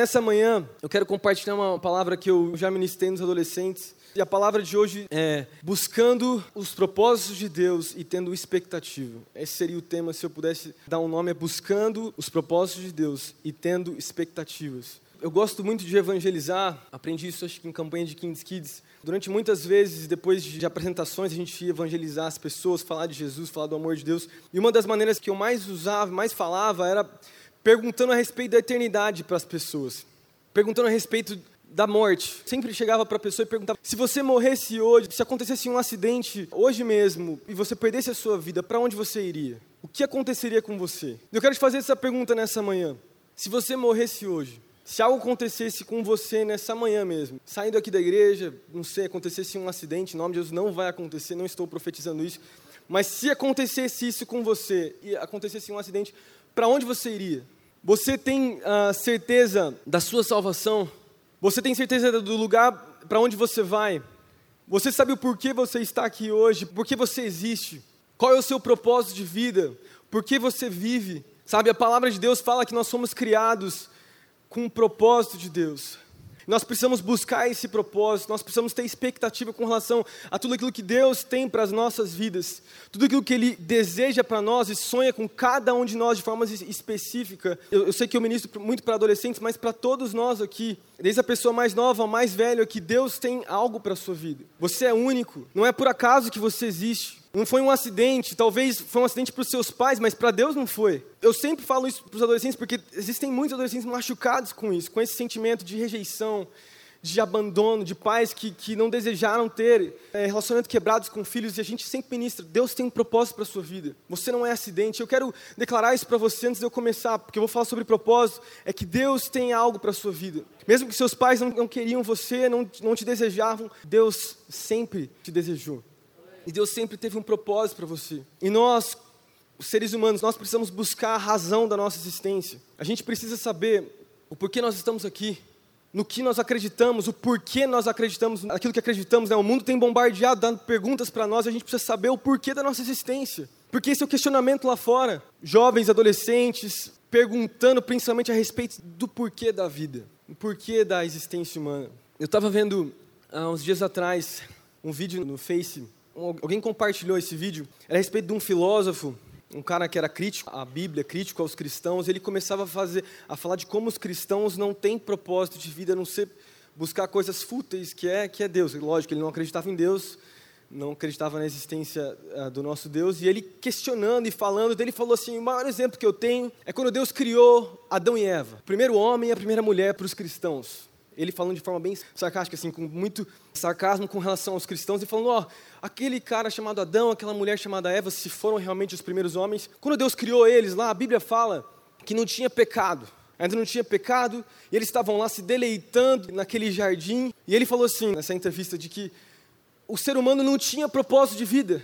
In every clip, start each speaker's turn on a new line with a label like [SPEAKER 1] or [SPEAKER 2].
[SPEAKER 1] Nessa manhã, eu quero compartilhar uma palavra que eu já ministrei nos adolescentes. E a palavra de hoje é buscando os propósitos de Deus e tendo expectativa. Esse seria o tema se eu pudesse dar um nome, é buscando os propósitos de Deus e tendo expectativas. Eu gosto muito de evangelizar, aprendi isso acho que em campanha de Kings Kids. Durante muitas vezes, depois de apresentações, a gente ia evangelizar as pessoas, falar de Jesus, falar do amor de Deus. E uma das maneiras que eu mais usava, mais falava, era perguntando a respeito da eternidade para as pessoas. Perguntando a respeito da morte. Sempre chegava para a pessoa e perguntava: se você morresse hoje, se acontecesse um acidente hoje mesmo e você perdesse a sua vida, para onde você iria? O que aconteceria com você? Eu quero te fazer essa pergunta nessa manhã. Se você morresse hoje, se algo acontecesse com você nessa manhã mesmo, saindo aqui da igreja, não sei, acontecesse um acidente, em nome de Jesus não vai acontecer, não estou profetizando isso, mas se acontecesse isso com você e acontecesse um acidente, para onde você iria? Você tem a certeza da sua salvação? Você tem certeza do lugar para onde você vai? Você sabe o porquê você está aqui hoje? Por que você existe? Qual é o seu propósito de vida? Por que você vive? Sabe, a palavra de Deus fala que nós somos criados com o propósito de Deus. Nós precisamos buscar esse propósito, nós precisamos ter expectativa com relação a tudo aquilo que Deus tem para as nossas vidas, tudo aquilo que Ele deseja para nós e sonha com cada um de nós de forma específica. Eu, eu sei que eu ministro muito para adolescentes, mas para todos nós aqui, desde a pessoa mais nova mais velho, que Deus tem algo para a sua vida. Você é único, não é por acaso que você existe. Não foi um acidente, talvez foi um acidente para os seus pais, mas para Deus não foi. Eu sempre falo isso para os adolescentes porque existem muitos adolescentes machucados com isso, com esse sentimento de rejeição, de abandono, de pais que, que não desejaram ter é, relacionamentos quebrados com filhos, e a gente sempre ministra: Deus tem um propósito para a sua vida, você não é acidente. Eu quero declarar isso para você antes de eu começar, porque eu vou falar sobre propósito: é que Deus tem algo para a sua vida. Mesmo que seus pais não, não queriam você, não, não te desejavam, Deus sempre te desejou. E Deus sempre teve um propósito para você. E nós, os seres humanos, nós precisamos buscar a razão da nossa existência. A gente precisa saber o porquê nós estamos aqui, no que nós acreditamos, o porquê nós acreditamos naquilo que acreditamos. Né? O mundo tem bombardeado, dando perguntas para nós, a gente precisa saber o porquê da nossa existência. Porque esse é o questionamento lá fora. Jovens, adolescentes, perguntando principalmente a respeito do porquê da vida, o porquê da existência humana. Eu estava vendo, há uns dias atrás, um vídeo no Face alguém compartilhou esse vídeo, era a respeito de um filósofo, um cara que era crítico à Bíblia, crítico aos cristãos, ele começava a fazer, a falar de como os cristãos não têm propósito de vida, a não ser buscar coisas fúteis, que é, que é Deus. Lógico, ele não acreditava em Deus, não acreditava na existência uh, do nosso Deus, e ele questionando e falando, ele falou assim, o maior exemplo que eu tenho é quando Deus criou Adão e Eva, o primeiro homem e a primeira mulher para os cristãos. Ele falando de forma bem sarcástica, assim, com muito sarcasmo com relação aos cristãos, e falando, ó, oh, aquele cara chamado Adão, aquela mulher chamada Eva, se foram realmente os primeiros homens. Quando Deus criou eles lá, a Bíblia fala que não tinha pecado. Ainda não tinha pecado, e eles estavam lá se deleitando naquele jardim. E ele falou assim, nessa entrevista, de que o ser humano não tinha propósito de vida.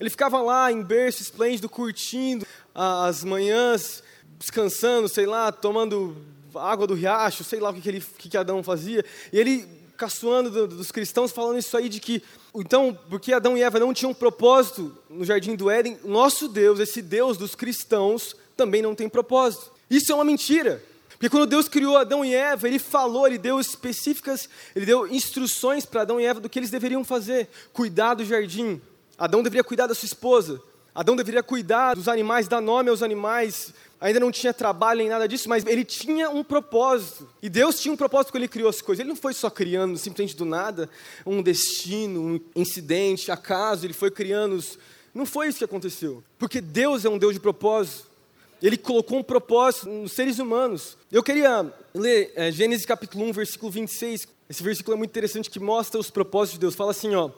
[SPEAKER 1] Ele ficava lá em berço esplêndido, curtindo as manhãs, descansando, sei lá, tomando água do riacho, sei lá o que, que, ele, que, que Adão fazia. E ele caçoando do, dos cristãos, falando isso aí de que, então, porque Adão e Eva não tinham propósito no jardim do Éden, nosso Deus, esse Deus dos cristãos, também não tem propósito. Isso é uma mentira. Porque quando Deus criou Adão e Eva, Ele falou, Ele deu específicas, Ele deu instruções para Adão e Eva do que eles deveriam fazer. Cuidar do jardim. Adão deveria cuidar da sua esposa. Adão deveria cuidar dos animais, dar nome aos animais, ainda não tinha trabalho nem nada disso, mas ele tinha um propósito. E Deus tinha um propósito quando ele criou as coisas. Ele não foi só criando simplesmente do nada um destino, um incidente, acaso, ele foi criando os... Não foi isso que aconteceu. Porque Deus é um Deus de propósito. Ele colocou um propósito nos seres humanos. Eu queria ler é, Gênesis capítulo 1, versículo 26. Esse versículo é muito interessante que mostra os propósitos de Deus. Fala assim, ó.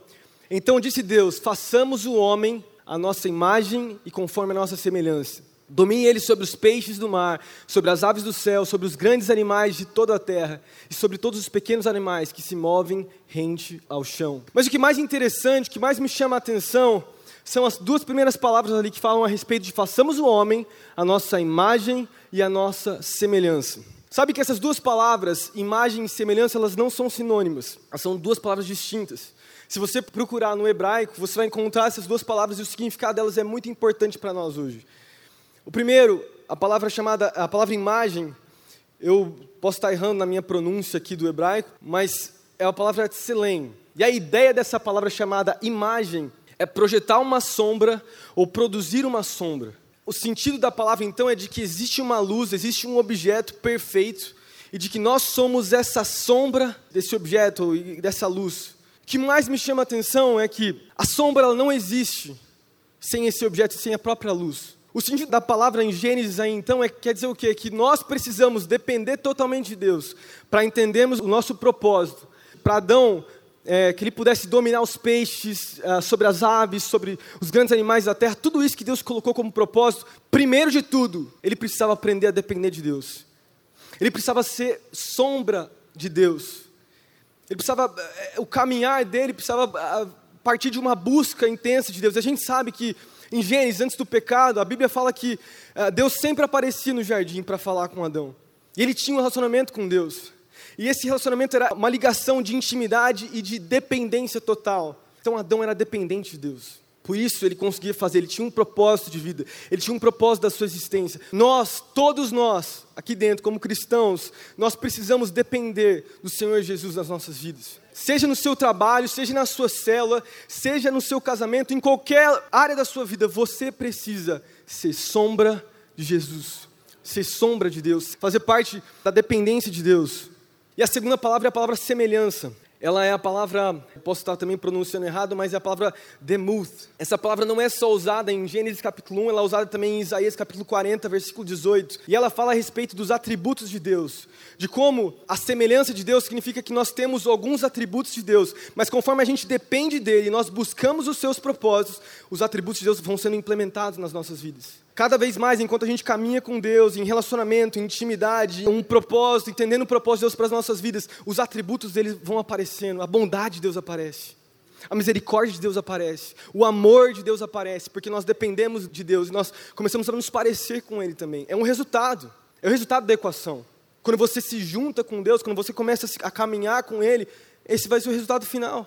[SPEAKER 1] Então disse Deus: façamos o homem a nossa imagem e conforme a nossa semelhança Domine ele sobre os peixes do mar, sobre as aves do céu, sobre os grandes animais de toda a terra e sobre todos os pequenos animais que se movem rente ao chão. Mas o que mais interessante, o que mais me chama a atenção, são as duas primeiras palavras ali que falam a respeito de façamos o homem a nossa imagem e a nossa semelhança. Sabe que essas duas palavras, imagem e semelhança, elas não são sinônimas, elas são duas palavras distintas. Se você procurar no hebraico, você vai encontrar essas duas palavras e o significado delas é muito importante para nós hoje. O primeiro, a palavra chamada, a palavra imagem, Eu posso estar errando na minha pronúncia aqui do hebraico, mas é a palavra tselem. E a ideia dessa palavra chamada imagem é projetar uma sombra ou produzir uma sombra. O sentido da palavra então é de que existe uma luz, existe um objeto perfeito e de que nós somos essa sombra desse objeto e dessa luz. Que mais me chama a atenção é que a sombra não existe sem esse objeto, sem a própria luz. O sentido da palavra em Gênesis aí então é quer dizer o quê? Que nós precisamos depender totalmente de Deus para entendermos o nosso propósito. Para Adão é, que ele pudesse dominar os peixes, é, sobre as aves, sobre os grandes animais da terra, tudo isso que Deus colocou como propósito, primeiro de tudo, ele precisava aprender a depender de Deus. Ele precisava ser sombra de Deus. Ele precisava, é, o caminhar dele precisava partir de uma busca intensa de Deus. A gente sabe que em Gênesis, antes do pecado, a Bíblia fala que uh, Deus sempre aparecia no jardim para falar com Adão. E ele tinha um relacionamento com Deus. E esse relacionamento era uma ligação de intimidade e de dependência total. Então Adão era dependente de Deus. Por isso ele conseguia fazer, ele tinha um propósito de vida, ele tinha um propósito da sua existência. Nós, todos nós, aqui dentro, como cristãos, nós precisamos depender do Senhor Jesus nas nossas vidas. Seja no seu trabalho, seja na sua célula, seja no seu casamento, em qualquer área da sua vida, você precisa ser sombra de Jesus, ser sombra de Deus, fazer parte da dependência de Deus. E a segunda palavra é a palavra semelhança. Ela é a palavra, posso estar também pronunciando errado, mas é a palavra demuth. Essa palavra não é só usada em Gênesis capítulo 1, ela é usada também em Isaías capítulo 40, versículo 18. E ela fala a respeito dos atributos de Deus, de como a semelhança de Deus significa que nós temos alguns atributos de Deus, mas conforme a gente depende dele, nós buscamos os seus propósitos, os atributos de Deus vão sendo implementados nas nossas vidas. Cada vez mais, enquanto a gente caminha com Deus, em relacionamento, em intimidade, um propósito, entendendo o propósito de Deus para as nossas vidas, os atributos dele vão aparecendo, a bondade de Deus aparece, a misericórdia de Deus aparece, o amor de Deus aparece, porque nós dependemos de Deus e nós começamos a nos parecer com Ele também. É um resultado, é o resultado da equação. Quando você se junta com Deus, quando você começa a caminhar com Ele, esse vai ser o resultado final.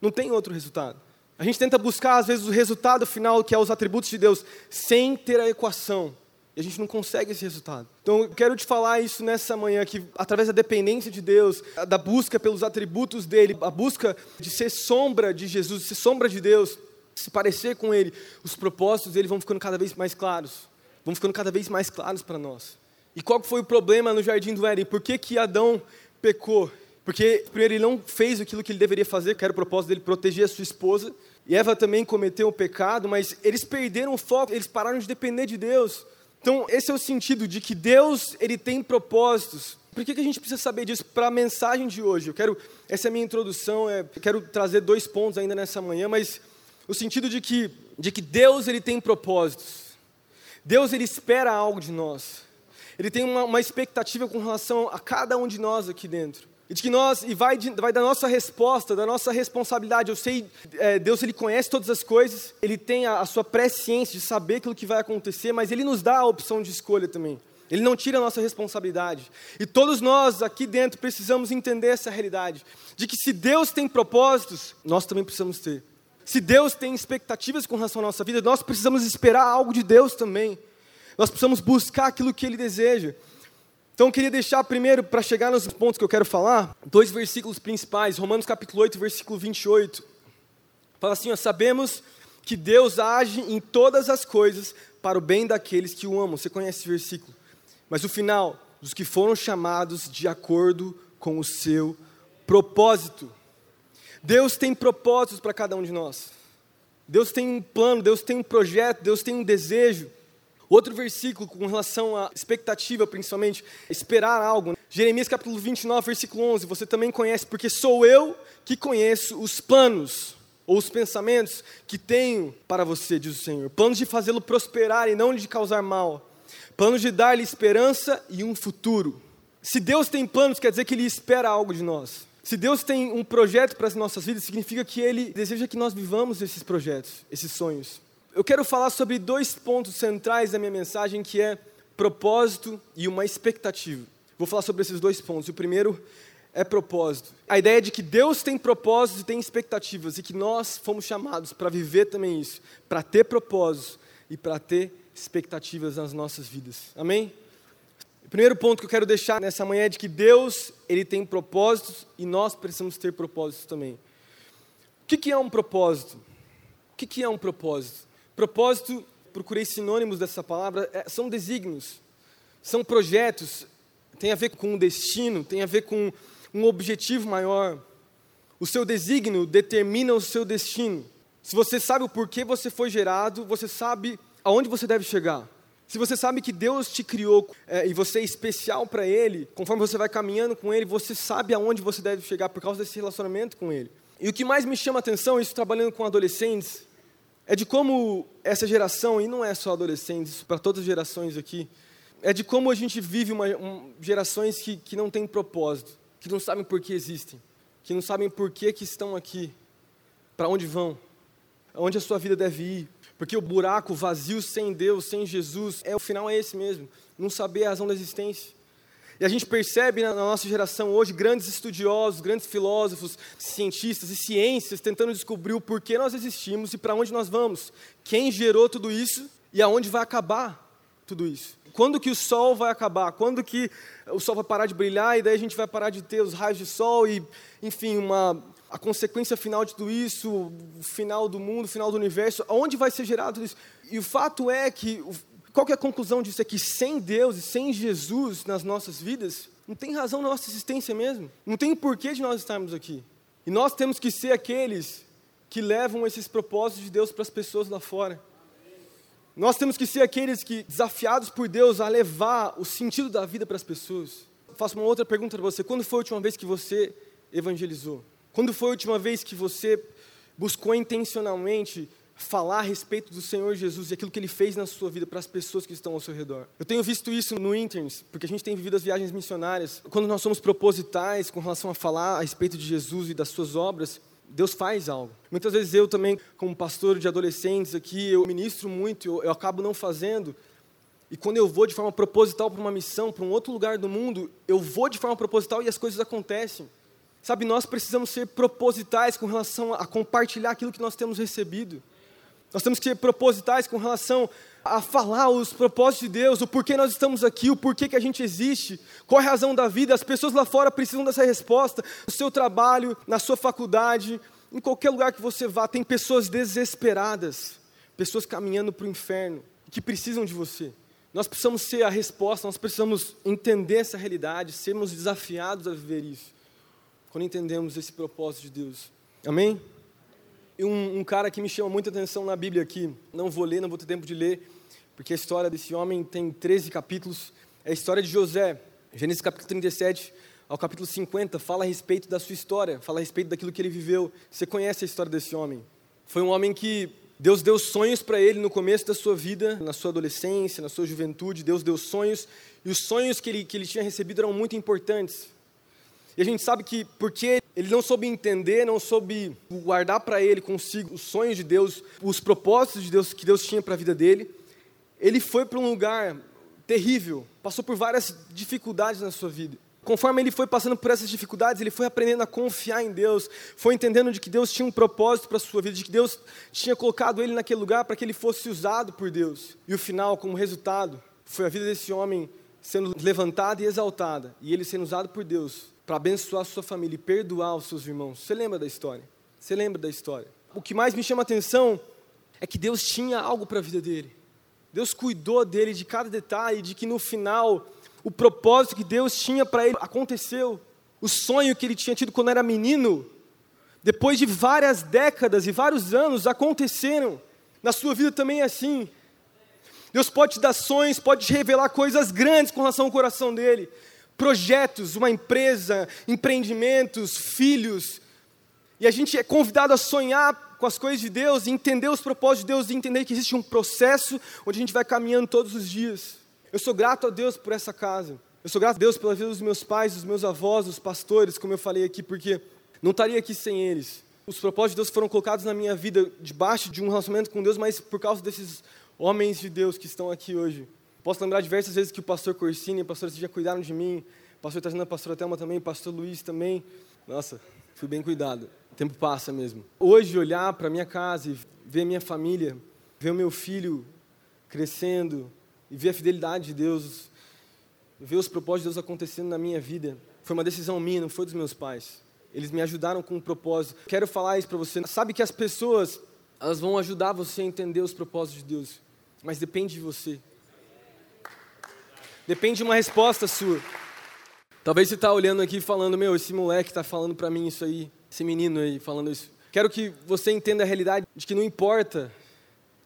[SPEAKER 1] Não tem outro resultado. A gente tenta buscar, às vezes, o resultado final, que é os atributos de Deus, sem ter a equação. E a gente não consegue esse resultado. Então, eu quero te falar isso nessa manhã, que através da dependência de Deus, da busca pelos atributos dEle, a busca de ser sombra de Jesus, de ser sombra de Deus, se parecer com Ele, os propósitos dEle vão ficando cada vez mais claros. Vão ficando cada vez mais claros para nós. E qual foi o problema no Jardim do Éden? Por que, que Adão pecou? Porque, primeiro, ele não fez aquilo que ele deveria fazer, que era o propósito dele proteger a sua esposa. E Eva também cometeu o pecado, mas eles perderam o foco, eles pararam de depender de Deus. Então, esse é o sentido de que Deus ele tem propósitos. Por que, que a gente precisa saber disso para a mensagem de hoje? Eu quero, essa é a minha introdução, é, quero trazer dois pontos ainda nessa manhã, mas o sentido de que, de que Deus ele tem propósitos. Deus ele espera algo de nós. Ele tem uma, uma expectativa com relação a cada um de nós aqui dentro. E de que nós, e vai, de, vai da nossa resposta, da nossa responsabilidade. Eu sei, é, Deus ele conhece todas as coisas, ele tem a, a sua presciência de saber aquilo que vai acontecer, mas ele nos dá a opção de escolha também. Ele não tira a nossa responsabilidade. E todos nós aqui dentro precisamos entender essa realidade. De que se Deus tem propósitos, nós também precisamos ter. Se Deus tem expectativas com relação à nossa vida, nós precisamos esperar algo de Deus também. Nós precisamos buscar aquilo que Ele deseja. Então eu queria deixar primeiro, para chegar nos pontos que eu quero falar, dois versículos principais. Romanos capítulo 8, versículo 28. Fala assim, ó, sabemos que Deus age em todas as coisas para o bem daqueles que o amam. Você conhece esse versículo. Mas o final, dos que foram chamados de acordo com o seu propósito. Deus tem propósitos para cada um de nós. Deus tem um plano, Deus tem um projeto, Deus tem um desejo. Outro versículo com relação à expectativa, principalmente, esperar algo. Né? Jeremias capítulo 29, versículo 11, você também conhece, porque sou eu que conheço os planos ou os pensamentos que tenho para você, diz o Senhor. Planos de fazê-lo prosperar e não de causar mal. Planos de dar-lhe esperança e um futuro. Se Deus tem planos, quer dizer que Ele espera algo de nós. Se Deus tem um projeto para as nossas vidas, significa que Ele deseja que nós vivamos esses projetos, esses sonhos eu quero falar sobre dois pontos centrais da minha mensagem, que é propósito e uma expectativa. Vou falar sobre esses dois pontos. O primeiro é propósito. A ideia é de que Deus tem propósitos e tem expectativas e que nós fomos chamados para viver também isso, para ter propósitos e para ter expectativas nas nossas vidas. Amém? O primeiro ponto que eu quero deixar nessa manhã é de que Deus, ele tem propósitos e nós precisamos ter propósitos também. O que, é um propósito? O que é um propósito? Propósito, procurei sinônimos dessa palavra, é, são desígnios, são projetos, tem a ver com um destino, tem a ver com um objetivo maior. O seu desígnio determina o seu destino. Se você sabe o porquê você foi gerado, você sabe aonde você deve chegar. Se você sabe que Deus te criou é, e você é especial para Ele, conforme você vai caminhando com Ele, você sabe aonde você deve chegar por causa desse relacionamento com Ele. E o que mais me chama a atenção, isso trabalhando com adolescentes, é de como essa geração, e não é só adolescentes, isso para todas as gerações aqui, é de como a gente vive uma, um, gerações que, que não têm propósito, que não sabem por que existem, que não sabem por que, que estão aqui, para onde vão, aonde a sua vida deve ir. Porque o buraco vazio sem Deus, sem Jesus, é o final é esse mesmo, não saber a razão da existência. E a gente percebe na nossa geração hoje grandes estudiosos, grandes filósofos, cientistas e ciências tentando descobrir o porquê nós existimos e para onde nós vamos. Quem gerou tudo isso e aonde vai acabar tudo isso. Quando que o sol vai acabar? Quando que o sol vai parar de brilhar e daí a gente vai parar de ter os raios de sol e, enfim, uma a consequência final de tudo isso, o final do mundo, o final do universo, aonde vai ser gerado tudo isso? E o fato é que qual que é a conclusão disso? É que sem Deus e sem Jesus nas nossas vidas, não tem razão na nossa existência mesmo. Não tem porquê de nós estarmos aqui. E nós temos que ser aqueles que levam esses propósitos de Deus para as pessoas lá fora. Nós temos que ser aqueles que, desafiados por Deus a levar o sentido da vida para as pessoas. Faço uma outra pergunta para você: quando foi a última vez que você evangelizou? Quando foi a última vez que você buscou intencionalmente falar a respeito do Senhor Jesus e aquilo que Ele fez na sua vida para as pessoas que estão ao seu redor. Eu tenho visto isso no Interns, porque a gente tem vivido as viagens missionárias. Quando nós somos propositais com relação a falar a respeito de Jesus e das suas obras, Deus faz algo. Muitas vezes eu também, como pastor de adolescentes aqui, eu ministro muito, eu, eu acabo não fazendo. E quando eu vou de forma proposital para uma missão, para um outro lugar do mundo, eu vou de forma proposital e as coisas acontecem. Sabe, nós precisamos ser propositais com relação a compartilhar aquilo que nós temos recebido. Nós temos que ser propositais com relação a falar os propósitos de Deus, o porquê nós estamos aqui, o porquê que a gente existe, qual é a razão da vida. As pessoas lá fora precisam dessa resposta. No seu trabalho, na sua faculdade, em qualquer lugar que você vá, tem pessoas desesperadas, pessoas caminhando para o inferno, que precisam de você. Nós precisamos ser a resposta, nós precisamos entender essa realidade, sermos desafiados a viver isso, quando entendemos esse propósito de Deus. Amém? Um, um, cara que me chama muita atenção na Bíblia aqui, não vou ler, não vou ter tempo de ler, porque a história desse homem tem 13 capítulos, é a história de José. Gênesis capítulo 37 ao capítulo 50 fala a respeito da sua história, fala a respeito daquilo que ele viveu. Você conhece a história desse homem? Foi um homem que Deus deu sonhos para ele no começo da sua vida, na sua adolescência, na sua juventude. Deus deu sonhos, e os sonhos que ele, que ele tinha recebido eram muito importantes. E a gente sabe que porque ele não soube entender, não soube guardar para ele consigo os sonhos de Deus, os propósitos de Deus que Deus tinha para a vida dele, ele foi para um lugar terrível, passou por várias dificuldades na sua vida. Conforme ele foi passando por essas dificuldades, ele foi aprendendo a confiar em Deus, foi entendendo de que Deus tinha um propósito para a sua vida, de que Deus tinha colocado ele naquele lugar para que ele fosse usado por Deus. E o final, como resultado, foi a vida desse homem sendo levantada e exaltada, e ele sendo usado por Deus para abençoar a sua família e perdoar os seus irmãos. Você lembra da história? Você lembra da história? O que mais me chama a atenção é que Deus tinha algo para a vida dele. Deus cuidou dele de cada detalhe, de que no final o propósito que Deus tinha para ele aconteceu. O sonho que ele tinha tido quando era menino, depois de várias décadas e vários anos, aconteceram. Na sua vida também é assim. Deus pode te dar sonhos, pode te revelar coisas grandes com relação ao coração dele, projetos, uma empresa, empreendimentos, filhos. E a gente é convidado a sonhar com as coisas de Deus, entender os propósitos de Deus e entender que existe um processo onde a gente vai caminhando todos os dias. Eu sou grato a Deus por essa casa. Eu sou grato a Deus pela vida dos meus pais, dos meus avós, dos pastores, como eu falei aqui, porque não estaria aqui sem eles. Os propósitos de Deus foram colocados na minha vida debaixo de um relacionamento com Deus, mas por causa desses homens de Deus que estão aqui hoje. Posso lembrar diversas vezes que o pastor Corsini e o pastor já cuidaram de mim, o pastor Tazina, a pastora Thelma também, o pastor Luiz também. Nossa, fui bem cuidado. O tempo passa mesmo. Hoje, olhar para minha casa e ver minha família, ver o meu filho crescendo e ver a fidelidade de Deus, ver os propósitos de Deus acontecendo na minha vida foi uma decisão minha, não foi dos meus pais. Eles me ajudaram com um propósito. Quero falar isso para você. Sabe que as pessoas, elas vão ajudar você a entender os propósitos de Deus, mas depende de você. Depende de uma resposta sua. Talvez você está olhando aqui falando, meu, esse moleque está falando para mim isso aí, esse menino aí falando isso. Quero que você entenda a realidade de que não importa,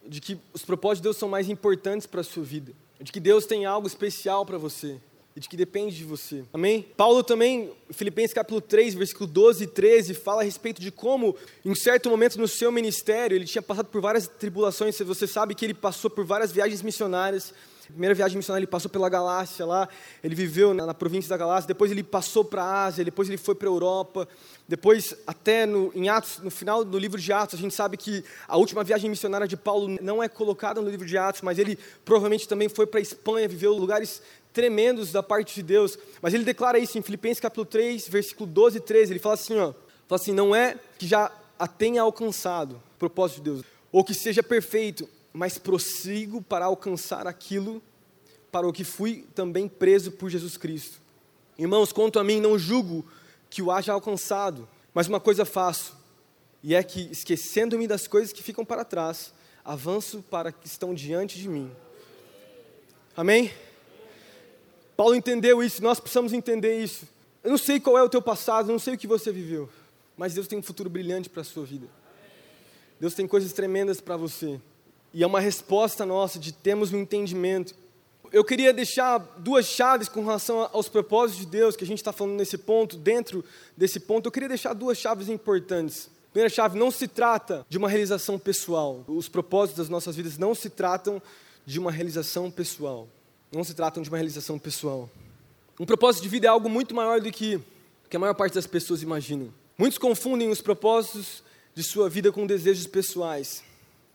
[SPEAKER 1] de que os propósitos de Deus são mais importantes para a sua vida, de que Deus tem algo especial para você e de que depende de você. Amém? Paulo também, Filipenses capítulo 3, versículo 12 e 13, fala a respeito de como, em um certo momento no seu ministério, ele tinha passado por várias tribulações. Você sabe que ele passou por várias viagens missionárias. Primeira viagem missionária ele passou pela Galácia lá, ele viveu na, na província da Galácia, depois ele passou para a Ásia, depois ele foi para a Europa, depois até no, em Atos, no final do livro de Atos, a gente sabe que a última viagem missionária de Paulo não é colocada no livro de Atos, mas ele provavelmente também foi para a Espanha, viveu lugares tremendos da parte de Deus. Mas ele declara isso em Filipenses capítulo 3, versículo 12 e 13. Ele fala assim, ó, fala assim, não é que já a tenha alcançado o propósito de Deus, ou que seja perfeito, mas prossigo para alcançar aquilo para o que fui também preso por Jesus Cristo. Irmãos, quanto a mim, não julgo que o haja alcançado, mas uma coisa faço, e é que, esquecendo-me das coisas que ficam para trás, avanço para que estão diante de mim. Amém? Paulo entendeu isso, nós precisamos entender isso. Eu não sei qual é o teu passado, eu não sei o que você viveu, mas Deus tem um futuro brilhante para a sua vida. Deus tem coisas tremendas para você. E é uma resposta nossa de termos um entendimento. Eu queria deixar duas chaves com relação aos propósitos de Deus, que a gente está falando nesse ponto, dentro desse ponto. Eu queria deixar duas chaves importantes. Primeira chave, não se trata de uma realização pessoal. Os propósitos das nossas vidas não se tratam de uma realização pessoal não se tratam de uma realização pessoal. Um propósito de vida é algo muito maior do que, que a maior parte das pessoas imaginam. Muitos confundem os propósitos de sua vida com desejos pessoais.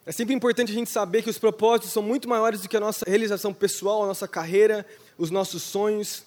[SPEAKER 1] É sempre importante a gente saber que os propósitos são muito maiores do que a nossa realização pessoal, a nossa carreira, os nossos sonhos.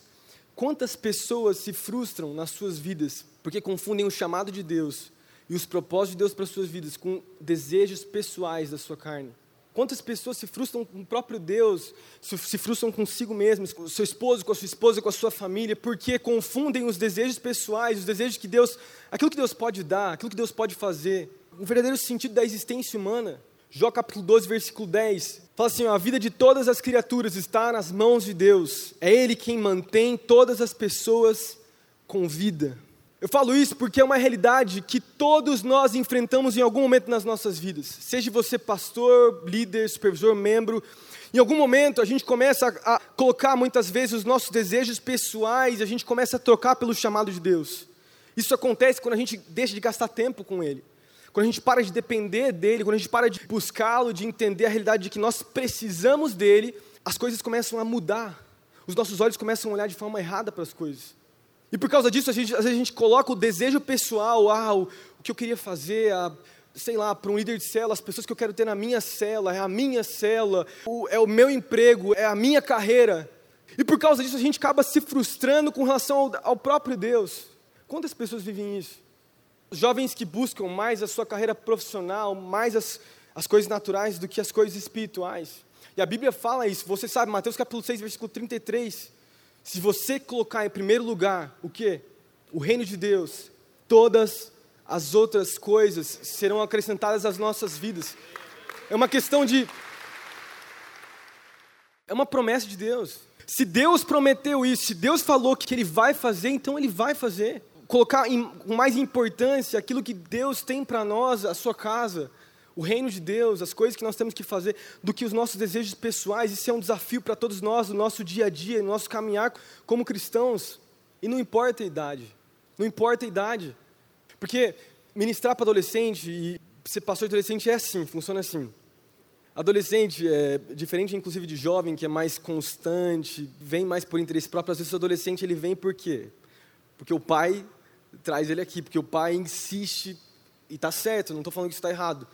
[SPEAKER 1] Quantas pessoas se frustram nas suas vidas porque confundem o chamado de Deus e os propósitos de Deus para suas vidas com desejos pessoais da sua carne? Quantas pessoas se frustram com o próprio Deus, se frustram consigo mesmos, com o seu esposo, com a sua esposa, com a sua família, porque confundem os desejos pessoais, os desejos que Deus, aquilo que Deus pode dar, aquilo que Deus pode fazer, o verdadeiro sentido da existência humana. Jó capítulo 12, versículo 10, fala assim: ó, a vida de todas as criaturas está nas mãos de Deus, é Ele quem mantém todas as pessoas com vida. Eu falo isso porque é uma realidade que todos nós enfrentamos em algum momento nas nossas vidas. Seja você pastor, líder, supervisor, membro, em algum momento a gente começa a, a colocar muitas vezes os nossos desejos pessoais, a gente começa a trocar pelo chamado de Deus. Isso acontece quando a gente deixa de gastar tempo com Ele. Quando a gente para de depender dele, quando a gente para de buscá-lo, de entender a realidade de que nós precisamos dele, as coisas começam a mudar. Os nossos olhos começam a olhar de forma errada para as coisas. E por causa disso, às vezes a gente coloca o desejo pessoal, ah, o, o que eu queria fazer, a, sei lá, para um líder de célula, as pessoas que eu quero ter na minha cela, é a minha cela, o, é o meu emprego, é a minha carreira. E por causa disso, a gente acaba se frustrando com relação ao, ao próprio Deus. Quantas pessoas vivem isso? Jovens que buscam mais a sua carreira profissional, mais as, as coisas naturais do que as coisas espirituais. E a Bíblia fala isso, você sabe, Mateus capítulo 6, versículo 33. Se você colocar em primeiro lugar o que? O reino de Deus, todas as outras coisas serão acrescentadas às nossas vidas. É uma questão de. É uma promessa de Deus. Se Deus prometeu isso, se Deus falou que Ele vai fazer, então Ele vai fazer. Colocar com mais importância aquilo que Deus tem para nós, a sua casa, o reino de Deus, as coisas que nós temos que fazer, do que os nossos desejos pessoais. Isso é um desafio para todos nós, no nosso dia a dia, no nosso caminhar como cristãos. E não importa a idade. Não importa a idade. Porque ministrar para adolescente e ser pastor adolescente é assim, funciona assim. Adolescente é diferente, inclusive, de jovem, que é mais constante, vem mais por interesse próprio. Às vezes, o adolescente ele vem por quê? Porque o pai traz ele aqui, porque o pai insiste, e está certo, não estou falando que isso está errado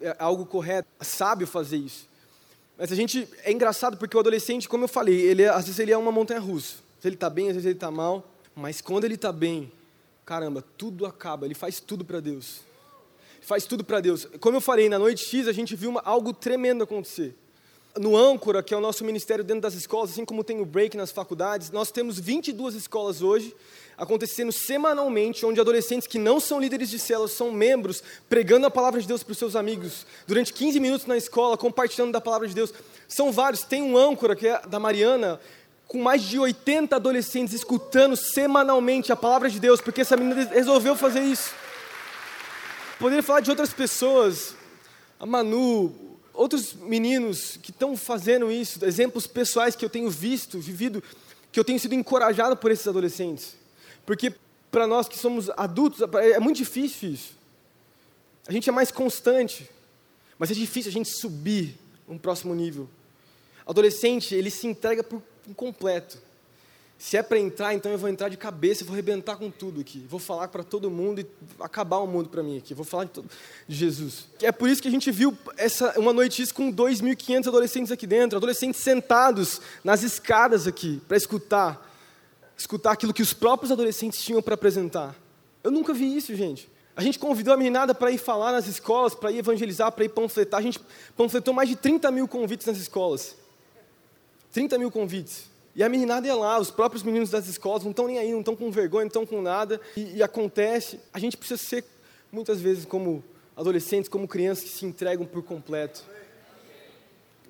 [SPEAKER 1] é algo correto, é sábio fazer isso. Mas a gente é engraçado porque o adolescente, como eu falei, ele às vezes ele é uma montanha russa. Se ele está bem, às vezes ele está mal. Mas quando ele está bem, caramba, tudo acaba. Ele faz tudo para Deus. Faz tudo para Deus. Como eu falei, na noite X a gente viu uma, algo tremendo acontecer. No Âncora, que é o nosso ministério dentro das escolas, assim como tem o Break nas faculdades, nós temos 22 escolas hoje, acontecendo semanalmente, onde adolescentes que não são líderes de células são membros, pregando a palavra de Deus para os seus amigos, durante 15 minutos na escola, compartilhando da palavra de Deus. São vários, tem um âncora, que é da Mariana, com mais de 80 adolescentes escutando semanalmente a palavra de Deus, porque essa menina resolveu fazer isso. Poderia falar de outras pessoas, a Manu, outros meninos que estão fazendo isso, exemplos pessoais que eu tenho visto, vivido, que eu tenho sido encorajado por esses adolescentes. Porque para nós que somos adultos, é muito difícil isso. A gente é mais constante, mas é difícil a gente subir um próximo nível. Adolescente, ele se entrega por completo. Se é para entrar, então eu vou entrar de cabeça, vou arrebentar com tudo aqui. Vou falar para todo mundo e acabar o mundo para mim aqui. Vou falar de, todo, de, Jesus. É por isso que a gente viu essa, uma noite com 2.500 adolescentes aqui dentro, adolescentes sentados nas escadas aqui, para escutar escutar aquilo que os próprios adolescentes tinham para apresentar. Eu nunca vi isso, gente. A gente convidou a meninada para ir falar nas escolas, para ir evangelizar, para ir panfletar. A gente panfletou mais de 30 mil convites nas escolas. 30 mil convites. E a meninada ia lá, os próprios meninos das escolas não estão nem aí, não estão com vergonha, não estão com nada. E, e acontece. A gente precisa ser, muitas vezes, como adolescentes, como crianças que se entregam por completo.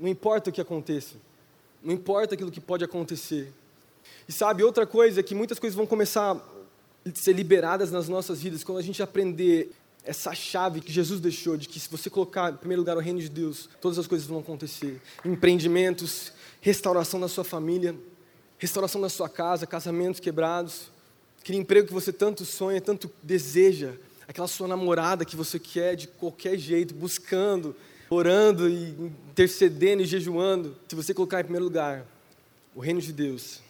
[SPEAKER 1] Não importa o que aconteça. Não importa aquilo que pode acontecer. E sabe, outra coisa é que muitas coisas vão começar a ser liberadas nas nossas vidas quando a gente aprender essa chave que Jesus deixou, de que se você colocar em primeiro lugar o reino de Deus, todas as coisas vão acontecer. Empreendimentos, restauração da sua família, restauração da sua casa, casamentos quebrados, aquele emprego que você tanto sonha, tanto deseja, aquela sua namorada que você quer de qualquer jeito, buscando, orando e intercedendo e jejuando. Se você colocar em primeiro lugar o reino de Deus,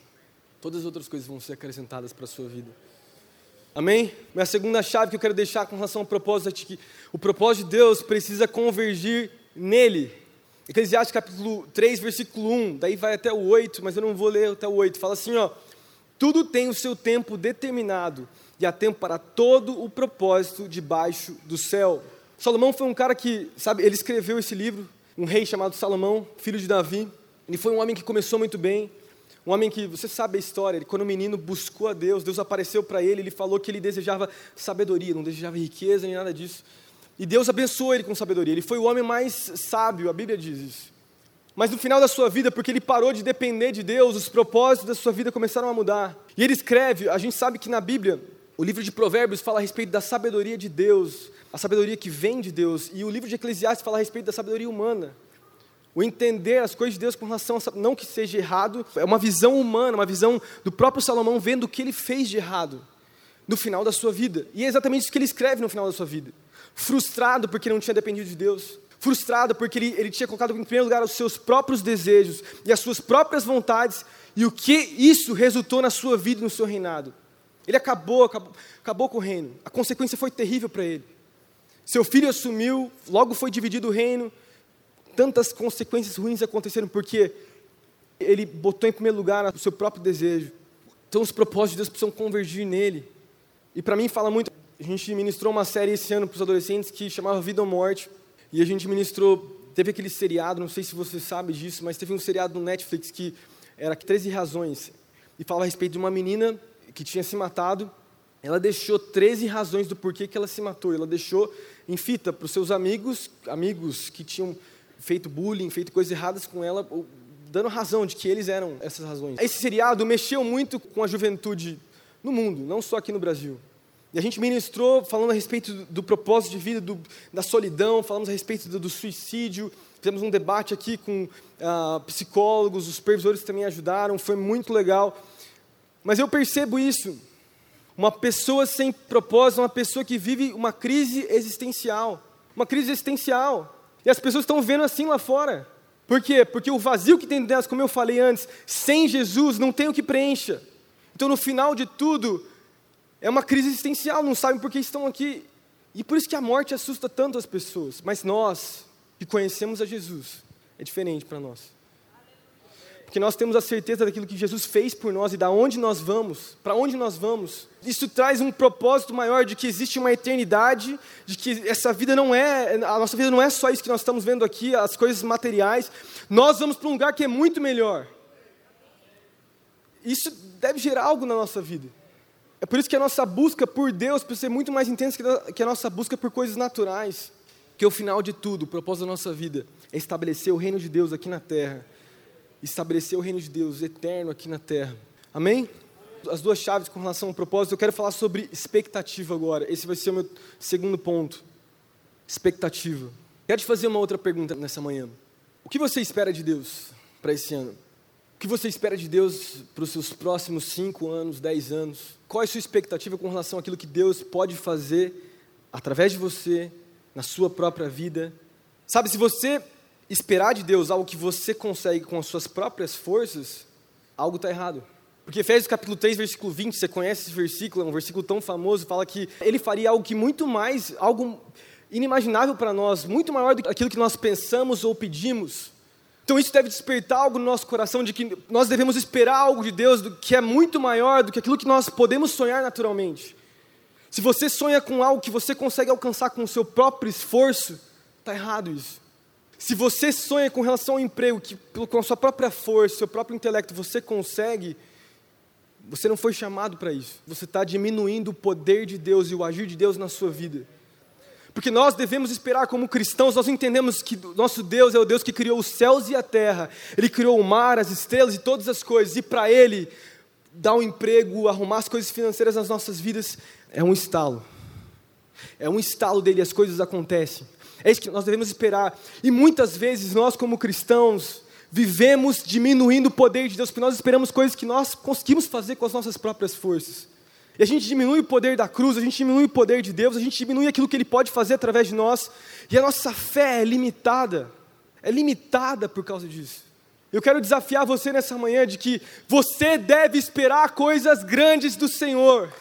[SPEAKER 1] Todas as outras coisas vão ser acrescentadas para a sua vida. Amém? Minha segunda chave que eu quero deixar com relação ao propósito é que o propósito de Deus precisa convergir nele. Eclesiastes capítulo 3, versículo 1, daí vai até o 8, mas eu não vou ler até o 8. Fala assim, ó: Tudo tem o seu tempo determinado, e há tempo para todo o propósito debaixo do céu. Salomão foi um cara que, sabe, ele escreveu esse livro, um rei chamado Salomão, filho de Davi. Ele foi um homem que começou muito bem, um homem que, você sabe a história, ele, quando o menino buscou a Deus, Deus apareceu para ele, ele falou que ele desejava sabedoria, não desejava riqueza nem nada disso. E Deus abençoou ele com sabedoria. Ele foi o homem mais sábio, a Bíblia diz isso. Mas no final da sua vida, porque ele parou de depender de Deus, os propósitos da sua vida começaram a mudar. E ele escreve, a gente sabe que na Bíblia, o livro de Provérbios fala a respeito da sabedoria de Deus, a sabedoria que vem de Deus, e o livro de Eclesiastes fala a respeito da sabedoria humana o entender as coisas de Deus com relação a, não que seja errado, é uma visão humana, uma visão do próprio Salomão vendo o que ele fez de errado no final da sua vida. E é exatamente isso que ele escreve no final da sua vida. Frustrado porque não tinha dependido de Deus, frustrado porque ele, ele tinha colocado em primeiro lugar os seus próprios desejos e as suas próprias vontades, e o que isso resultou na sua vida e no seu reinado. Ele acabou, acabou, acabou com o reino. A consequência foi terrível para ele. Seu filho assumiu, logo foi dividido o reino, tantas consequências ruins aconteceram porque ele botou em primeiro lugar o seu próprio desejo. Então os propósitos de Deus precisam convergir nele. E para mim fala muito. A gente ministrou uma série esse ano para os adolescentes que chamava Vida ou Morte. E a gente ministrou, teve aquele seriado, não sei se você sabe disso, mas teve um seriado no Netflix que era 13 razões. E falava a respeito de uma menina que tinha se matado. Ela deixou 13 razões do porquê que ela se matou. Ela deixou em fita para os seus amigos, amigos que tinham feito bullying, feito coisas erradas com ela, dando razão de que eles eram essas razões. Esse seriado mexeu muito com a juventude no mundo, não só aqui no Brasil. E a gente ministrou falando a respeito do, do propósito de vida, do, da solidão, falamos a respeito do, do, suicídio, fizemos um debate aqui com ah, psicólogos, os supervisores também ajudaram, foi muito legal. Mas eu percebo isso. Uma pessoa sem propósito, uma pessoa que vive uma crise existencial. Uma crise existencial. E as pessoas estão vendo assim lá fora. Por quê? Porque o vazio que tem dentro delas, como eu falei antes, sem Jesus não tem o que preencha. Então, no final de tudo, é uma crise existencial, não sabem por que estão aqui. E por isso que a morte assusta tanto as pessoas. Mas nós, que conhecemos a Jesus, é diferente para nós. Porque nós temos a certeza daquilo que Jesus fez por nós e da onde nós vamos, para onde nós vamos. Isso traz um propósito maior de que existe uma eternidade, de que essa vida não é, a nossa vida não é só isso que nós estamos vendo aqui, as coisas materiais. Nós vamos para um lugar que é muito melhor. Isso deve gerar algo na nossa vida. É por isso que a nossa busca por Deus precisa ser muito mais intensa que a nossa busca por coisas naturais. Que o final de tudo, o propósito da nossa vida, é estabelecer o reino de Deus aqui na terra. Estabelecer o reino de Deus eterno aqui na terra. Amém? As duas chaves com relação ao propósito, eu quero falar sobre expectativa agora. Esse vai ser o meu segundo ponto. Expectativa. Quero te fazer uma outra pergunta nessa manhã. O que você espera de Deus para esse ano? O que você espera de Deus para os seus próximos cinco anos, dez anos? Qual é a sua expectativa com relação àquilo que Deus pode fazer através de você, na sua própria vida? Sabe, se você esperar de Deus algo que você consegue com as suas próprias forças, algo está errado. Porque Efésios capítulo 3, versículo 20, você conhece esse versículo, é um versículo tão famoso, fala que ele faria algo que muito mais, algo inimaginável para nós, muito maior do que aquilo que nós pensamos ou pedimos. Então isso deve despertar algo no nosso coração de que nós devemos esperar algo de Deus que é muito maior do que aquilo que nós podemos sonhar naturalmente. Se você sonha com algo que você consegue alcançar com o seu próprio esforço, está errado isso. Se você sonha com relação ao emprego, que com a sua própria força, seu próprio intelecto você consegue, você não foi chamado para isso. Você está diminuindo o poder de Deus e o agir de Deus na sua vida. Porque nós devemos esperar como cristãos, nós entendemos que nosso Deus é o Deus que criou os céus e a terra. Ele criou o mar, as estrelas e todas as coisas. E para Ele, dar um emprego, arrumar as coisas financeiras nas nossas vidas, é um estalo. É um estalo dele, as coisas acontecem. É isso que nós devemos esperar. E muitas vezes nós, como cristãos, vivemos diminuindo o poder de Deus, porque nós esperamos coisas que nós conseguimos fazer com as nossas próprias forças. E a gente diminui o poder da cruz, a gente diminui o poder de Deus, a gente diminui aquilo que Ele pode fazer através de nós, e a nossa fé é limitada, é limitada por causa disso. Eu quero desafiar você nessa manhã de que você deve esperar coisas grandes do Senhor.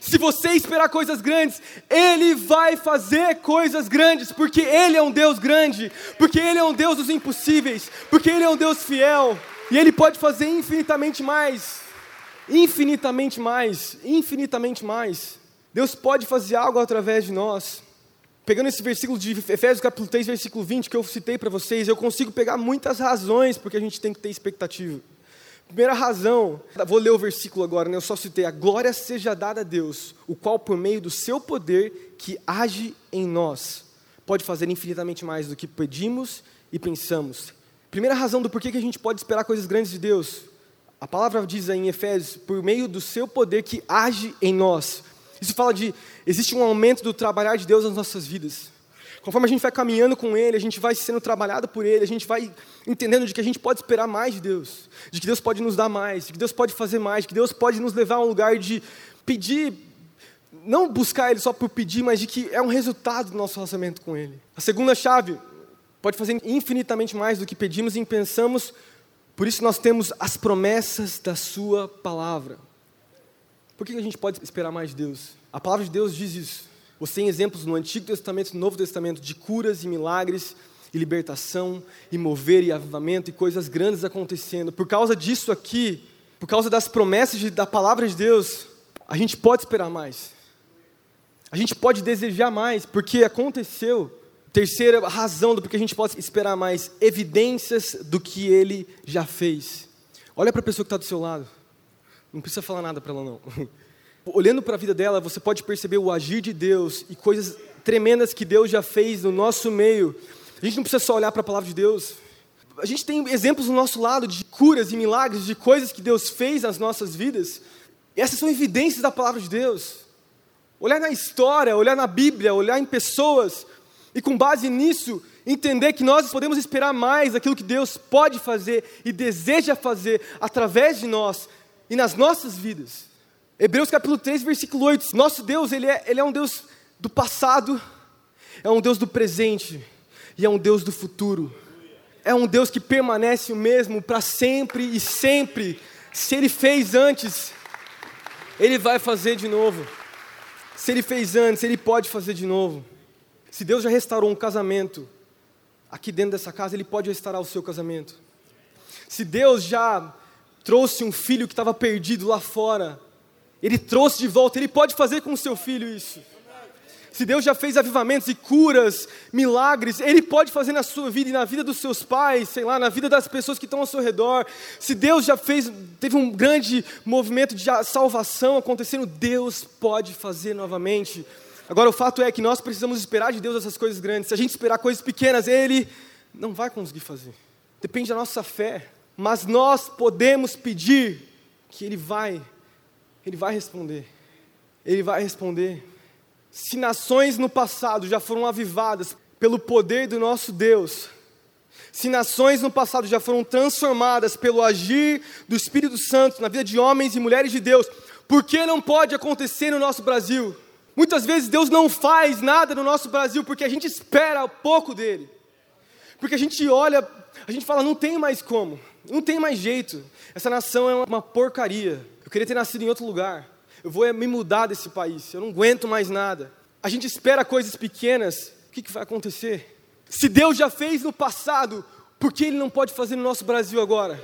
[SPEAKER 1] Se você esperar coisas grandes, Ele vai fazer coisas grandes, porque Ele é um Deus grande, porque Ele é um Deus dos impossíveis, porque Ele é um Deus fiel, e Ele pode fazer infinitamente mais, infinitamente mais, infinitamente mais. Deus pode fazer algo através de nós. Pegando esse versículo de Efésios capítulo 3, versículo 20, que eu citei para vocês, eu consigo pegar muitas razões porque a gente tem que ter expectativa. Primeira razão, vou ler o versículo agora, né? eu só citei: a glória seja dada a Deus, o qual, por meio do seu poder que age em nós, pode fazer infinitamente mais do que pedimos e pensamos. Primeira razão do porquê que a gente pode esperar coisas grandes de Deus. A palavra diz aí em Efésios, por meio do seu poder que age em nós. Isso fala de, existe um aumento do trabalhar de Deus nas nossas vidas. Conforme a gente vai caminhando com Ele, a gente vai sendo trabalhado por Ele, a gente vai entendendo de que a gente pode esperar mais de Deus, de que Deus pode nos dar mais, de que Deus pode fazer mais, de que Deus pode nos levar a um lugar de pedir, não buscar Ele só por pedir, mas de que é um resultado do nosso relacionamento com Ele. A segunda chave, pode fazer infinitamente mais do que pedimos e pensamos, por isso nós temos as promessas da Sua palavra. Por que a gente pode esperar mais de Deus? A palavra de Deus diz isso. Você tem exemplos no Antigo Testamento e no Novo Testamento de curas e milagres, e libertação, e mover e avivamento, e coisas grandes acontecendo. Por causa disso aqui, por causa das promessas de, da palavra de Deus, a gente pode esperar mais. A gente pode desejar mais, porque aconteceu. Terceira razão do porquê a gente pode esperar mais: evidências do que ele já fez. Olha para a pessoa que está do seu lado. Não precisa falar nada para ela, não. olhando para a vida dela, você pode perceber o agir de Deus e coisas tremendas que Deus já fez no nosso meio. A gente não precisa só olhar para a palavra de Deus. A gente tem exemplos no nosso lado de curas e milagres, de coisas que Deus fez nas nossas vidas. E essas são evidências da palavra de Deus. Olhar na história, olhar na Bíblia, olhar em pessoas e com base nisso entender que nós podemos esperar mais daquilo que Deus pode fazer e deseja fazer através de nós e nas nossas vidas. Hebreus capítulo 3, versículo 8. Nosso Deus, ele é, ele é um Deus do passado, é um Deus do presente e é um Deus do futuro. É um Deus que permanece o mesmo para sempre e sempre. Se Ele fez antes, Ele vai fazer de novo. Se Ele fez antes, Ele pode fazer de novo. Se Deus já restaurou um casamento, aqui dentro dessa casa, Ele pode restaurar o seu casamento. Se Deus já trouxe um filho que estava perdido lá fora, Ele trouxe de volta, Ele pode fazer com o seu filho isso. Se Deus já fez avivamentos e curas, milagres, Ele pode fazer na sua vida e na vida dos seus pais, sei lá, na vida das pessoas que estão ao seu redor. Se Deus já fez, teve um grande movimento de salvação acontecendo, Deus pode fazer novamente. Agora, o fato é que nós precisamos esperar de Deus essas coisas grandes. Se a gente esperar coisas pequenas, Ele não vai conseguir fazer. Depende da nossa fé. Mas nós podemos pedir que Ele vai, Ele vai responder. Ele vai responder. Se nações no passado já foram avivadas pelo poder do nosso Deus, se nações no passado já foram transformadas pelo agir do Espírito Santo na vida de homens e mulheres de Deus, por que não pode acontecer no nosso Brasil? Muitas vezes Deus não faz nada no nosso Brasil porque a gente espera pouco dele. Porque a gente olha, a gente fala, não tem mais como, não tem mais jeito. Essa nação é uma porcaria. Eu queria ter nascido em outro lugar eu vou me mudar desse país, eu não aguento mais nada. A gente espera coisas pequenas, o que, que vai acontecer? Se Deus já fez no passado, por que Ele não pode fazer no nosso Brasil agora?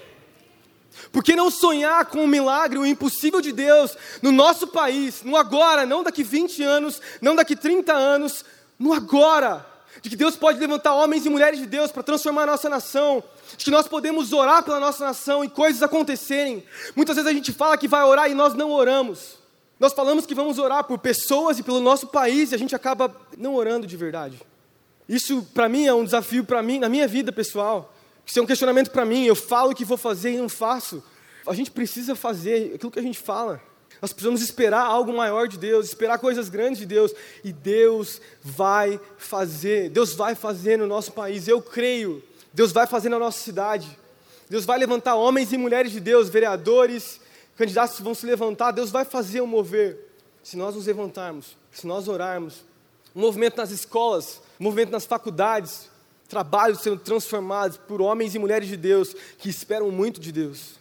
[SPEAKER 1] Por que não sonhar com o milagre, o impossível de Deus no nosso país, no agora, não daqui 20 anos, não daqui 30 anos, no agora? De que Deus pode levantar homens e mulheres de Deus para transformar a nossa nação, de que nós podemos orar pela nossa nação e coisas acontecerem. Muitas vezes a gente fala que vai orar e nós não oramos. Nós falamos que vamos orar por pessoas e pelo nosso país e a gente acaba não orando de verdade. Isso para mim é um desafio para mim na minha vida pessoal. Isso é um questionamento para mim. Eu falo que vou fazer e não faço. A gente precisa fazer aquilo que a gente fala. Nós precisamos esperar algo maior de Deus, esperar coisas grandes de Deus, e Deus vai fazer. Deus vai fazer no nosso país. Eu creio. Deus vai fazer na nossa cidade. Deus vai levantar homens e mulheres de Deus, vereadores, candidatos vão se levantar, Deus vai fazer um mover. Se nós nos levantarmos, se nós orarmos, um movimento nas escolas, um movimento nas faculdades, trabalhos sendo transformados por homens e mulheres de Deus que esperam muito de Deus.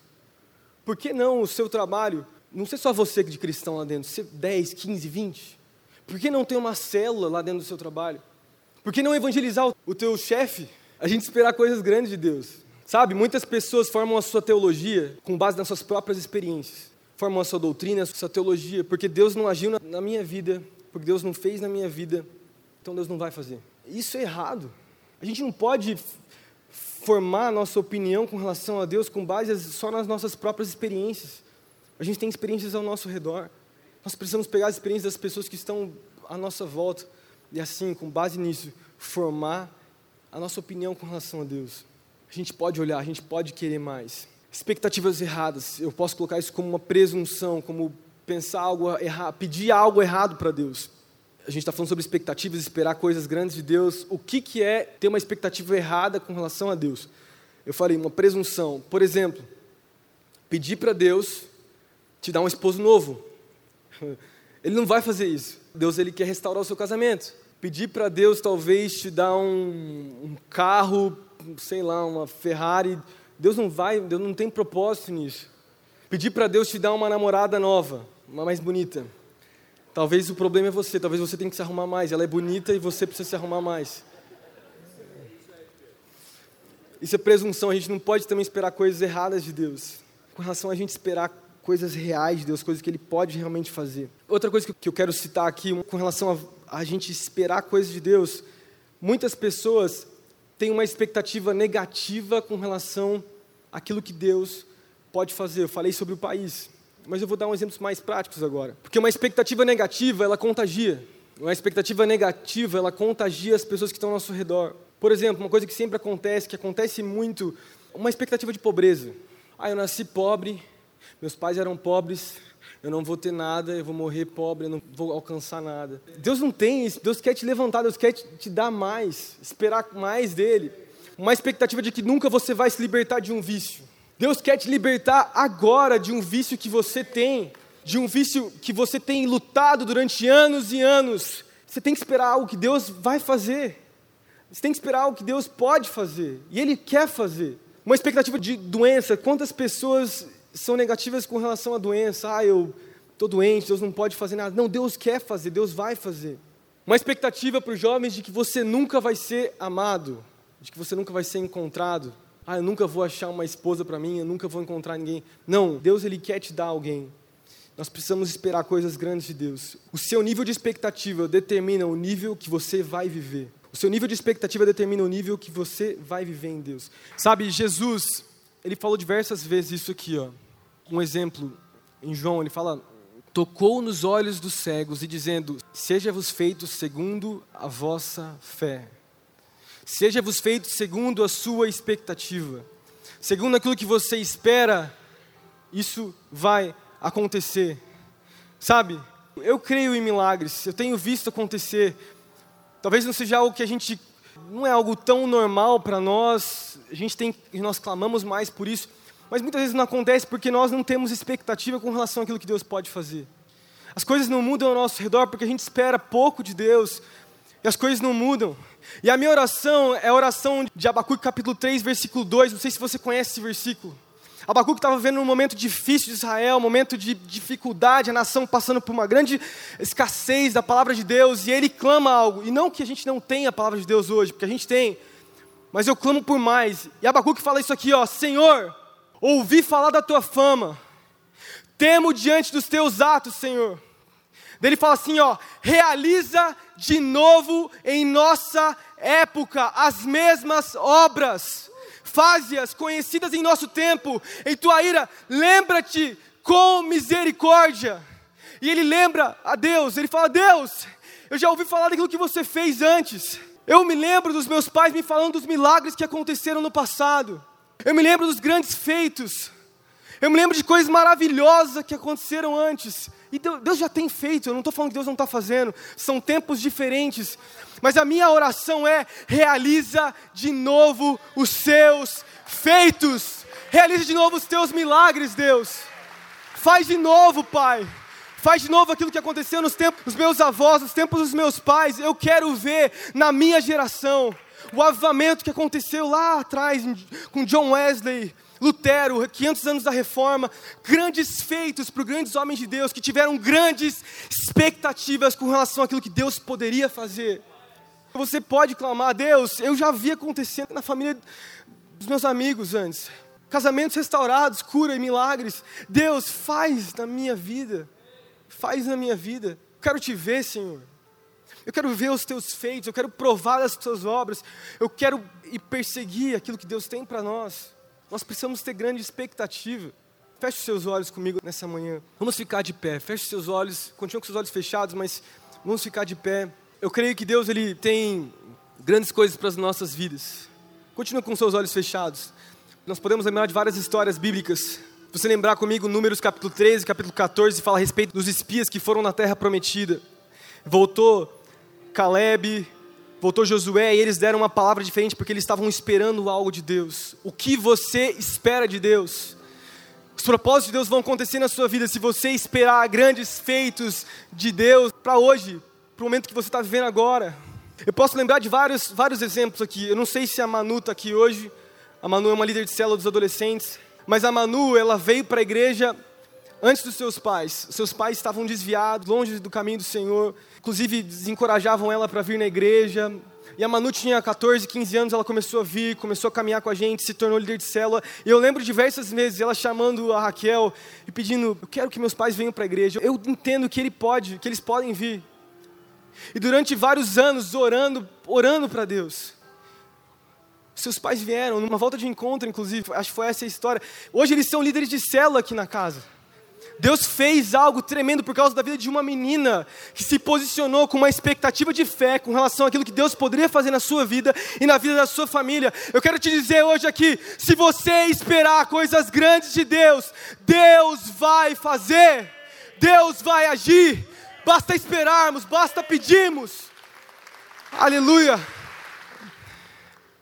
[SPEAKER 1] Por que não o seu trabalho, não ser só você de cristão lá dentro, ser 10, 15, 20? Por que não ter uma célula lá dentro do seu trabalho? Por que não evangelizar o teu chefe? A gente esperar coisas grandes de Deus. Sabe, muitas pessoas formam a sua teologia com base nas suas próprias experiências. Formam a sua doutrina, a sua teologia, porque Deus não agiu na minha vida, porque Deus não fez na minha vida, então Deus não vai fazer. Isso é errado. A gente não pode formar a nossa opinião com relação a Deus com base só nas nossas próprias experiências. A gente tem experiências ao nosso redor. Nós precisamos pegar as experiências das pessoas que estão à nossa volta e assim, com base nisso, formar a nossa opinião com relação a Deus. A gente pode olhar, a gente pode querer mais. Expectativas erradas, eu posso colocar isso como uma presunção, como pensar algo errado, pedir algo errado para Deus. A gente está falando sobre expectativas, esperar coisas grandes de Deus. O que, que é ter uma expectativa errada com relação a Deus? Eu falei, uma presunção. Por exemplo, pedir para Deus te dar um esposo novo. Ele não vai fazer isso. Deus ele quer restaurar o seu casamento. Pedir para Deus talvez te dar um, um carro sei lá, uma Ferrari. Deus não vai, Deus não tem propósito nisso. Pedir para Deus te dar uma namorada nova, uma mais bonita. Talvez o problema é você, talvez você tenha que se arrumar mais. Ela é bonita e você precisa se arrumar mais. Isso é presunção, a gente não pode também esperar coisas erradas de Deus. Com relação a gente esperar coisas reais de Deus, coisas que Ele pode realmente fazer. Outra coisa que eu quero citar aqui, com relação a, a gente esperar coisas de Deus, muitas pessoas tem uma expectativa negativa com relação àquilo que Deus pode fazer. Eu falei sobre o país, mas eu vou dar uns exemplos mais práticos agora. Porque uma expectativa negativa, ela contagia. Uma expectativa negativa, ela contagia as pessoas que estão ao nosso redor. Por exemplo, uma coisa que sempre acontece, que acontece muito, uma expectativa de pobreza. Ah, eu nasci pobre, meus pais eram pobres, eu não vou ter nada, eu vou morrer pobre, eu não vou alcançar nada. Deus não tem isso, Deus quer te levantar, Deus quer te dar mais, esperar mais dele. Uma expectativa de que nunca você vai se libertar de um vício. Deus quer te libertar agora de um vício que você tem, de um vício que você tem lutado durante anos e anos. Você tem que esperar algo que Deus vai fazer. Você tem que esperar algo que Deus pode fazer. E Ele quer fazer. Uma expectativa de doença. Quantas pessoas são negativas com relação à doença. Ah, eu estou doente, Deus não pode fazer nada. Não, Deus quer fazer, Deus vai fazer. Uma expectativa para os jovens de que você nunca vai ser amado, de que você nunca vai ser encontrado. Ah, eu nunca vou achar uma esposa para mim, eu nunca vou encontrar ninguém. Não, Deus ele quer te dar alguém. Nós precisamos esperar coisas grandes de Deus. O seu nível de expectativa determina o nível que você vai viver. O seu nível de expectativa determina o nível que você vai viver em Deus. Sabe, Jesus, ele falou diversas vezes isso aqui, ó. Um exemplo em João, ele fala: tocou nos olhos dos cegos e dizendo: Seja-vos feito segundo a vossa fé. Seja-vos feito segundo a sua expectativa. Segundo aquilo que você espera, isso vai acontecer. Sabe? Eu creio em milagres, eu tenho visto acontecer. Talvez não seja algo que a gente não é algo tão normal para nós. A gente tem nós clamamos mais por isso, mas muitas vezes não acontece porque nós não temos expectativa com relação àquilo que Deus pode fazer. As coisas não mudam ao nosso redor porque a gente espera pouco de Deus e as coisas não mudam. E a minha oração é a oração de Abacuque capítulo 3, versículo 2. Não sei se você conhece esse versículo. Abacuque estava vivendo um momento difícil de Israel, um momento de dificuldade, a nação passando por uma grande escassez da palavra de Deus, e ele clama algo. E não que a gente não tenha a palavra de Deus hoje, porque a gente tem, mas eu clamo por mais. E Abacuque fala isso aqui, ó: Senhor, ouvi falar da tua fama, temo diante dos teus atos, Senhor. Ele fala assim, ó, realiza de novo em nossa época as mesmas obras, faze-as conhecidas em nosso tempo, em tua ira, lembra-te com misericórdia. E ele lembra a Deus, ele fala: Deus, eu já ouvi falar daquilo que você fez antes. Eu me lembro dos meus pais me falando dos milagres que aconteceram no passado. Eu me lembro dos grandes feitos. Eu me lembro de coisas maravilhosas que aconteceram antes. E Deus já tem feito, eu não estou falando que Deus não está fazendo, são tempos diferentes. Mas a minha oração é: realiza de novo os seus feitos, realiza de novo os teus milagres, Deus. Faz de novo, Pai. Faz de novo aquilo que aconteceu nos tempos dos meus avós, nos tempos dos meus pais. Eu quero ver na minha geração o avivamento que aconteceu lá atrás com John Wesley, Lutero, 500 anos da reforma, grandes feitos para grandes homens de Deus que tiveram grandes expectativas com relação àquilo que Deus poderia fazer. Você pode clamar Deus, eu já vi acontecendo na família dos meus amigos antes. Casamentos restaurados, cura e milagres. Deus, faz na minha vida. Faz na minha vida. Quero te ver, Senhor. Eu quero ver os teus feitos, eu quero provar as tuas obras. Eu quero perseguir aquilo que Deus tem para nós. Nós precisamos ter grande expectativa. Feche os seus olhos comigo nessa manhã. Vamos ficar de pé. Feche os seus olhos. Continue com seus olhos fechados, mas vamos ficar de pé. Eu creio que Deus ele tem grandes coisas para as nossas vidas. Continue com seus olhos fechados. Nós podemos lembrar de várias histórias bíblicas. Você lembrar comigo Números capítulo 13, capítulo 14, fala a respeito dos espias que foram na terra prometida. Voltou Caleb, voltou Josué e eles deram uma palavra diferente porque eles estavam esperando algo de Deus. O que você espera de Deus? Os propósitos de Deus vão acontecer na sua vida se você esperar grandes feitos de Deus para hoje, para o momento que você está vivendo agora. Eu posso lembrar de vários, vários exemplos aqui. Eu não sei se a Manu está aqui hoje. A Manu é uma líder de célula dos adolescentes. Mas a Manu, ela veio para a igreja antes dos seus pais. Seus pais estavam desviados, longe do caminho do Senhor inclusive desencorajavam ela para vir na igreja. E a Manu tinha 14, 15 anos, ela começou a vir, começou a caminhar com a gente, se tornou líder de célula. E eu lembro diversas vezes ela chamando a Raquel e pedindo: "Eu quero que meus pais venham para a igreja. Eu entendo que ele pode, que eles podem vir". E durante vários anos orando, orando para Deus. Seus pais vieram numa volta de encontro, inclusive, acho que foi essa a história. Hoje eles são líderes de célula aqui na casa. Deus fez algo tremendo por causa da vida de uma menina que se posicionou com uma expectativa de fé com relação àquilo que Deus poderia fazer na sua vida e na vida da sua família. Eu quero te dizer hoje aqui: se você esperar coisas grandes de Deus, Deus vai fazer, Deus vai agir. Basta esperarmos, basta pedirmos. Aleluia.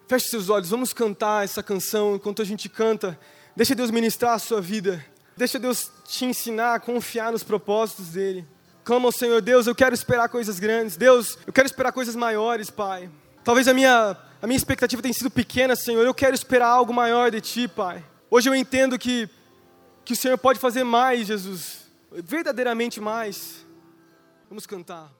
[SPEAKER 1] Feche seus olhos, vamos cantar essa canção enquanto a gente canta. Deixa Deus ministrar a sua vida. Deixa Deus te ensinar a confiar nos propósitos dEle. Clama ao Senhor, Deus, eu quero esperar coisas grandes. Deus, eu quero esperar coisas maiores, Pai. Talvez a minha, a minha expectativa tenha sido pequena, Senhor. Eu quero esperar algo maior de Ti, Pai. Hoje eu entendo que, que o Senhor pode fazer mais, Jesus. Verdadeiramente mais. Vamos cantar.